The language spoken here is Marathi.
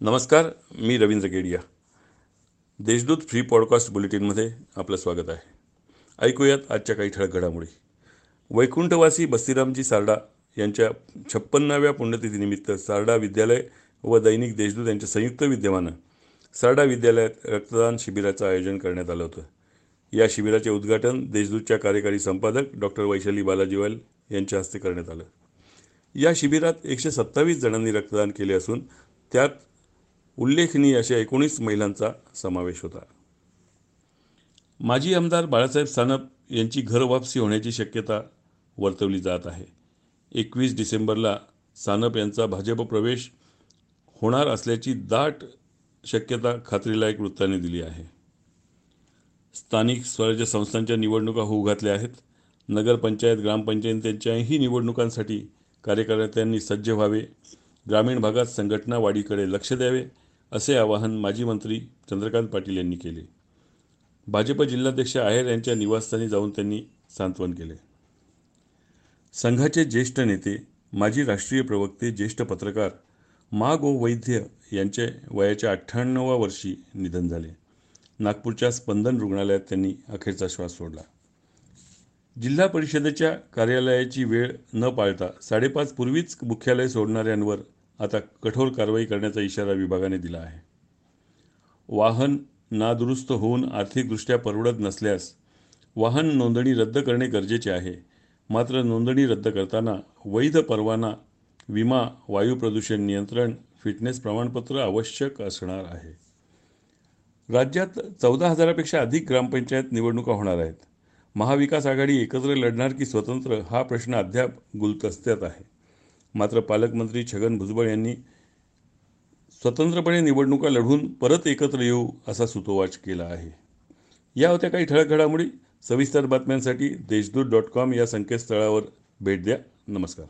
नमस्कार मी रवींद्र केडिया देशदूत फ्री पॉडकास्ट बुलेटिनमध्ये आपलं स्वागत आहे. ऐकूयात आजच्या काही ठळक घडामोडी. वैकुंठवासी बस्तीरामजी सारडा यांच्या छप्पन्नाव्या पुण्यतिथीनिमित्त सारडा विद्यालय व दैनिक देशदूत यांच्या संयुक्त विद्यमानं सारडा विद्यालयात रक्तदान शिबिराचं आयोजन करण्यात आलं होतं. या शिबिराचे उद्घाटन देशदूतच्या कार्यकारी संपादक डॉक्टर वैशाली बालाजीवाल यांच्या हस्ते करण्यात आलं. या शिबिरात एकशे सत्तावीस जणांनी रक्तदान केले असून त्यात उल्लेखनीय अशा एकोणीस महिलांचा समावेश होता. माजी आमदार बाळासाहेब सानप यांची घरवापसी होण्याची शक्यता वर्तवली जात आहे. एकवीस डिसेंबरला सानप यांचा भाजप प्रवेश होणार असल्याची दाट शक्यता खात्रीलायक वृत्ताने दिली आहे. स्थानिक स्वराज्य संस्थांच्या निवडणुका होऊ घातल्या आहेत. नगरपंचायत ग्रामपंचायतींच्याही निवडणुकांसाठी कार्यकर्त्यांनी सज्ज व्हावे. ग्रामीण भागात संघटना वाढीकडे लक्ष द्यावे. असे आवाहन माजी मंत्री चंद्रकांत पाटील यांनी केले. भाजप जिल्हाध्यक्ष आहेर यांच्या निवासस्थानी जाऊन त्यांनी सांत्वन केले. संघाचे ज्येष्ठ नेते माजी राष्ट्रीय प्रवक्ते ज्येष्ठ पत्रकार मा गो वैद्य यांचे वयाच्या अठ्ठ्याण्णवा वर्षी निधन झाले. नागपूरच्या स्पंदन रुग्णालयात त्यांनी अखेरचा श्वास सोडला. जिल्हा परिषदेच्या कार्यालयाची वेळ न पाळता साडेपाच पूर्वीच मुख्यालय सोडणाऱ्यांवर आता कठोर कारवाई करण्याचा इशारा विभागाने दिला आहे. वाहन नादुरुस्त होऊन आर्थिकदृष्ट्या परवडत नसल्यास वाहन नोंदणी रद्द करणे गरजेचे आहे. मात्र नोंदणी रद्द करताना वैध परवाना विमा वायू प्रदूषण नियंत्रण फिटनेस प्रमाणपत्र आवश्यक असणार आहे. राज्यात चौदा हजारापेक्षा अधिक ग्रामपंचायत निवडणुका होणार आहेत. महाविकास आघाडी एकत्र लढणार की स्वतंत्र हा प्रश्न अद्याप गुलदस्त्यात आहे. मात्र पालकमंत्री छगन भुजबळ यांनी स्वतंत्रपणे निवडणुका लढून परत एकत्र येऊ असा सुतोवाच केला आहे. या होत्या काही ठळक घडामोडी. सविस्तर बातम्यांसाठी देशदूत डॉट कॉम या संकेतस्थळावर भेट द्या. नमस्कार.